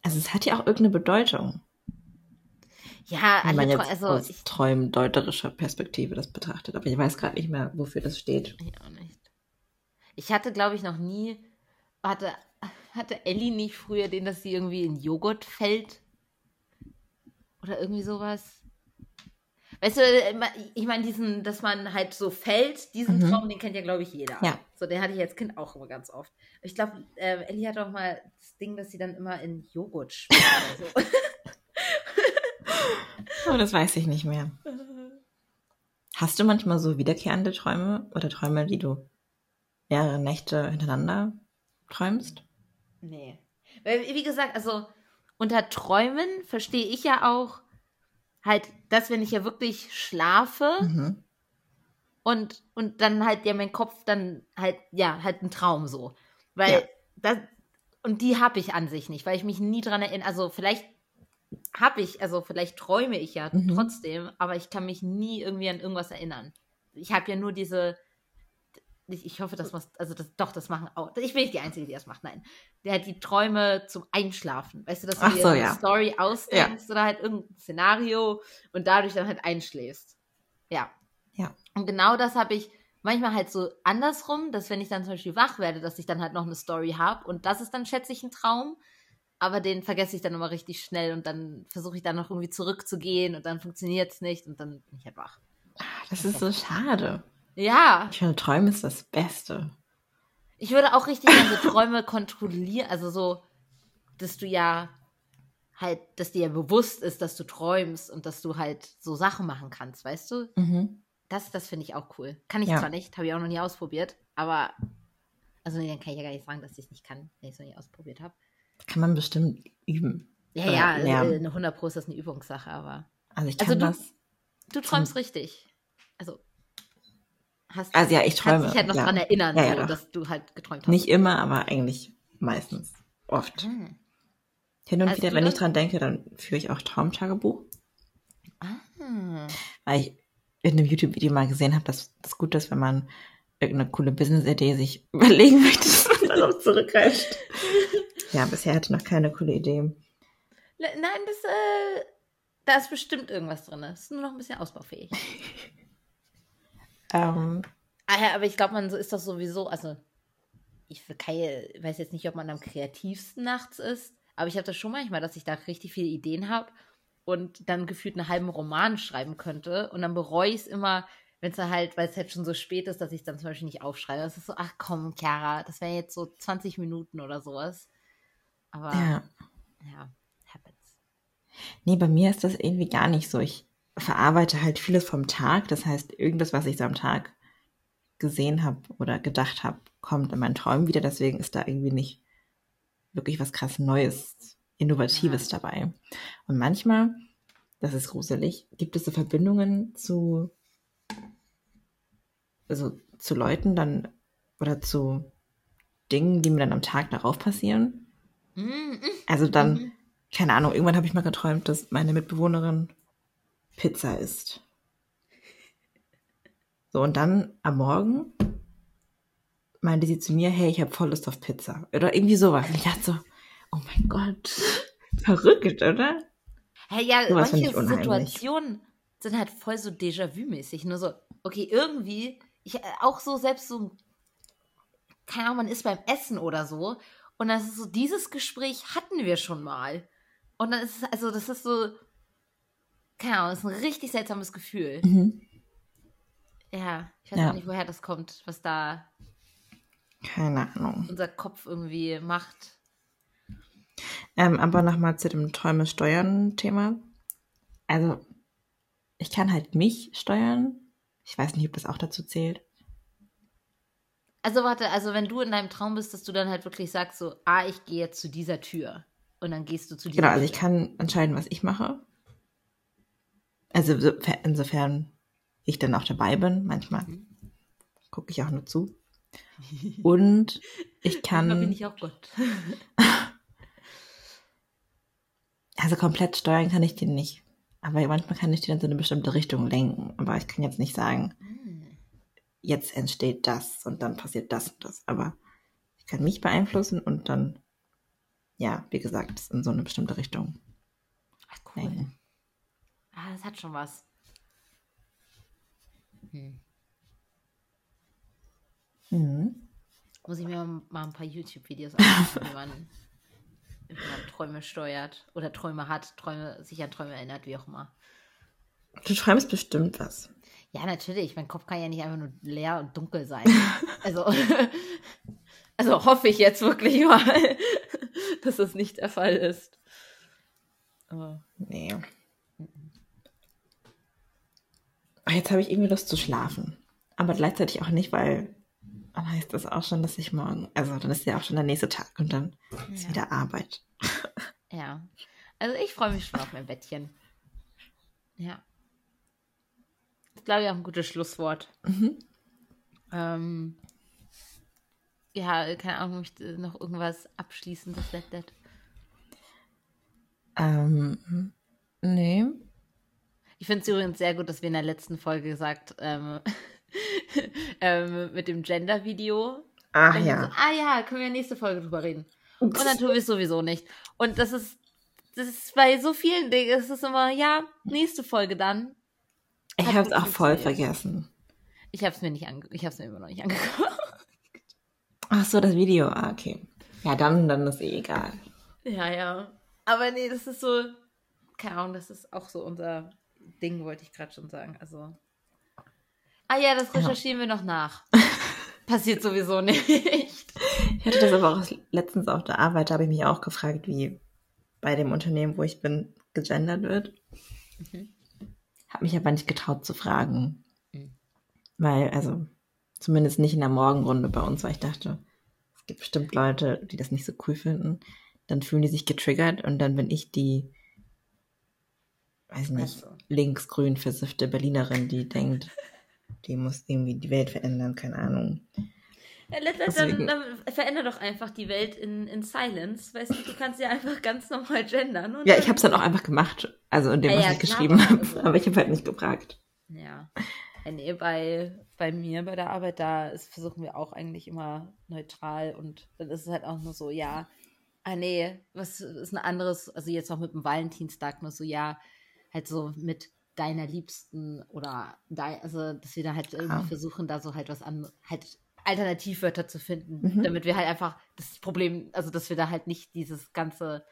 Also es hat ja auch irgendeine Bedeutung, Ja, wenn man alle, jetzt also aus ich, träumdeuterischer Perspektive das betrachtet. Aber ich weiß gerade nicht mehr, wofür das steht. ich auch nicht. Ich hatte, glaube ich, noch nie, hatte, hatte Ellie nicht früher den, dass sie irgendwie in Joghurt fällt? Oder irgendwie sowas? Weißt du, ich meine, diesen, dass man halt so fällt, diesen Mhm. Traum, den kennt ja, glaube ich, jeder. Ja. So, den hatte ich als Kind auch immer ganz oft. Ich glaube, äh, Ellie hat auch mal das Ding, dass sie dann immer in Joghurt schwimmt oder so. Oh, das weiß ich nicht mehr. Hast du manchmal so wiederkehrende Träume oder Träume, die du mehrere Nächte hintereinander träumst? Nee. Weil, wie gesagt, also unter Träumen verstehe ich ja auch halt, dass wenn ich ja wirklich schlafe Mhm. Und, und dann halt ja mein Kopf dann halt, ja, halt ein Traum so. Weil Ja. das, und die habe ich an sich nicht, weil ich mich nie dran erinnere. Also vielleicht habe ich, also vielleicht träume ich ja Mhm. trotzdem, aber ich kann mich nie irgendwie an irgendwas erinnern. Ich habe ja nur diese, ich, ich hoffe, dass man, also das, doch, das machen auch. Ich bin nicht die Einzige, die das macht, nein. Der hat die Träume zum Einschlafen. Weißt du, dass du Ach dir so, eine ja. Story ausdenkst oder halt irgendein Szenario und dadurch dann halt einschläfst. Ja. Ja. Und genau das habe ich manchmal halt so andersrum, dass wenn ich dann zum Beispiel wach werde, dass ich dann halt noch eine Story habe und das ist dann, schätze ich, ein Traum. Aber den vergesse ich dann immer richtig schnell und dann versuche ich dann noch irgendwie zurückzugehen und dann funktioniert es nicht und dann bin ich halt wach. Das ist so schade. Ja, Ich finde, Träumen ist das Beste. ich würde auch richtig gerne so Träume kontrollieren, also so, dass du ja halt, dass dir ja bewusst ist, dass du träumst und dass du halt so Sachen machen kannst, weißt du? Mhm. Das, das finde ich auch cool. Kann ich Ja. zwar nicht, habe ich auch noch nie ausprobiert, aber also nee, dann kann ich ja gar nicht sagen, dass ich es nicht kann, wenn ich es noch nie ausprobiert habe. Kann man bestimmt üben. Ja, ja, lernen. äh, eine 100 Pro ist das eine Übungssache, aber Also ich Also kann du- das. du träumst richtig. Also hast Also ja, ich träume. kannst dich halt noch ja. dran erinnern, Ja, ja, so, dass du halt geträumt hast. Nicht immer, aber eigentlich meistens. Oft. Hm. Hin und Also wieder, wenn ich dran denke, dann führe ich auch Traumtagebuch. Ah. Weil ich in einem YouTube-Video mal gesehen habe, dass das gut ist, wenn man irgendeine coole Business-Idee sich überlegen möchte, dass man darauf zurückgreift. ja, bisher hatte ich noch keine coole Idee. Nein, das, äh, da ist bestimmt irgendwas drin. Das ist nur noch ein bisschen ausbaufähig. Ähm, Ah ja, aber ich glaube, man ist doch sowieso, also ich Kai weiß jetzt nicht, ob man am kreativsten nachts ist, aber ich habe das schon manchmal, dass ich da richtig viele Ideen habe und dann gefühlt einen halben Roman schreiben könnte und dann bereue ich es immer, wenn es halt, weil es halt schon so spät ist, dass ich dann zum Beispiel nicht aufschreibe. Das ist so, ach komm, Chiara, das wäre jetzt so 20 Minuten oder sowas. Aber ja, ja. happens. Nee, bei mir ist das irgendwie gar nicht so. Ich verarbeite halt vieles vom Tag. Das heißt, irgendwas, was ich so am Tag gesehen habe oder gedacht habe, kommt in meinen Träumen wieder. Deswegen ist da irgendwie nicht wirklich was krass Neues, Innovatives dabei. Und manchmal, das ist gruselig, gibt es so Verbindungen zu, also zu Leuten dann oder zu Dingen, die mir dann am Tag darauf passieren. Mm, Also dann, Mhm. keine Ahnung, irgendwann habe ich mal geträumt, dass meine Mitbewohnerin Pizza isst. So, und dann am Morgen meinte sie zu mir, hey, ich habe voll Lust auf Pizza. Oder irgendwie sowas. Und ich dachte so, oh mein Gott, verrückt, oder? Hey, ja, find manche. Situationen sind halt voll so Déjà-vu-mäßig. Nur so, okay, irgendwie, ich äh, auch so selbst so, keine Ahnung, man ist beim Essen oder so. Und das ist so, dieses Gespräch hatten wir schon mal. Und dann ist es, also das ist so, keine Ahnung, das ist ein richtig seltsames Gefühl. Mhm. Ja, ich weiß Ja. auch nicht, woher das kommt, was da Keine Ahnung. unser Kopf irgendwie macht. Ähm, aber nochmal zu dem Träume steuern Thema. Also, ich kann halt mich steuern. Ich weiß nicht, ob das auch dazu zählt. Also warte, also wenn du in deinem Traum bist, dass du dann halt wirklich sagst so, ah, ich gehe jetzt zu dieser Tür. Und dann gehst du zu dieser Genau, also ich Tür. kann entscheiden, was ich mache. Also so- insofern ich dann auch dabei bin. Manchmal Mhm. gucke ich auch nur zu. Und Ich kann. Da bin ich auch Gott. Also komplett steuern kann ich den nicht. Aber manchmal kann ich den in so eine bestimmte Richtung lenken. Aber ich kann jetzt nicht sagen, jetzt entsteht das und dann passiert das und das. Aber ich kann mich beeinflussen und dann, ja, wie gesagt, es in so eine bestimmte Richtung Ach, cool. lenken. Ah, das hat schon was. Hm. Mhm. Muss ich mir mal ein paar YouTube-Videos anschauen, wie man Träume steuert oder Träume hat, Träume, sich an Träume erinnert, wie auch immer. Du träumst bestimmt was. Ja, natürlich. Mein Kopf kann ja nicht einfach nur leer und dunkel sein. Also, also hoffe ich jetzt wirklich mal, dass das nicht der Fall ist. Aber Nee. Ah, Jetzt habe ich irgendwie Lust zu schlafen. Aber gleichzeitig auch nicht, weil dann heißt das auch schon, dass ich morgen, also dann ist ja auch schon der nächste Tag und dann ist Ja. wieder Arbeit. Ja. Also ich freue mich schon auf mein Bettchen. Ja. Das ist, glaube ich, auch ein gutes Schlusswort. Mhm. Ähm, ja, keine Ahnung, möchte noch irgendwas Abschließendes, Let Let. Ähm, nee. Ich finde es übrigens sehr gut, dass wir in der letzten Folge gesagt, ähm, ähm, mit dem Gender-Video. Ach Dann ja. So, ah ja, können wir in der nächsten Folge drüber reden. Und dann tun wir es sowieso nicht. Und das ist, das ist bei so vielen Dingen, es ist immer, ja, nächste Folge dann. Ich habe es auch voll vergessen. Ich habe es mir nicht ange ich habe es mir immer noch nicht angeguckt. Ach so, das Video. Ah, okay. Ja, dann, dann ist eh egal. Ja, ja. Aber nee, das ist so, keine Ahnung, das ist auch so unser Ding, wollte ich gerade schon sagen. Also. Ah ja, das recherchieren wir noch nach. Passiert sowieso nicht. Ich hatte das aber auch letztens auf der Arbeit, da habe ich mich auch gefragt, wie bei dem Unternehmen, wo ich bin, gegendert wird. Mhm. Habe mich aber nicht getraut zu fragen. Mhm. Weil, also, zumindest nicht in der Morgenrunde bei uns, weil ich dachte, es gibt bestimmt Leute, die das nicht so cool finden. Dann fühlen die sich getriggert und dann bin ich die, weiß nicht, Ach so. linksgrün versiffte Berlinerin, die denkt, die muss irgendwie die Welt verändern, keine Ahnung. Ja, let, let, Deswegen- dann, dann veränder doch einfach die Welt in, in Silence. Weißt du, du kannst ja einfach ganz normal gendern. und Ja, ich habe es dann auch einfach gemacht. Also in dem, Ah was ja, ich klar, geschrieben habe. also. Aber ich habe halt nicht gefragt. Ja. ja nee, bei, bei mir, bei der Arbeit, da ist, versuchen wir auch eigentlich immer neutral und dann ist es halt auch nur so, ja, ah nee, was ist ein anderes, also jetzt auch mit dem Valentinstag nur so, ja, halt so mit deiner Liebsten oder dei- also dass wir da halt irgendwie Ah. versuchen, da so halt was an, halt Alternativwörter zu finden, Mhm. damit wir halt einfach das Problem, also dass wir da halt nicht dieses ganze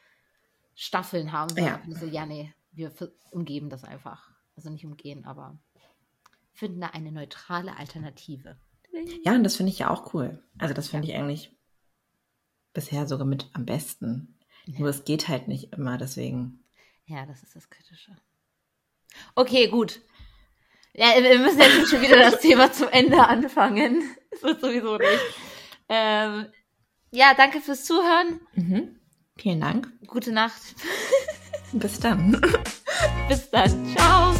Staffeln haben, sondern Ja. so, ja, nee, wir umgeben das einfach. Also nicht umgehen, aber finden da eine neutrale Alternative. Ja, und das finde ich ja auch cool. Also das finde ich eigentlich bisher sogar mit am besten. Nur es geht halt nicht immer, deswegen. Ja, das ist das Kritische. Okay, gut. Ja, wir müssen jetzt schon wieder das Thema zum Ende anfangen. Das wird sowieso nicht. Ähm, ja, danke fürs Zuhören. Mhm. Vielen Dank. Gute Nacht. Bis dann. Bis dann. Ciao.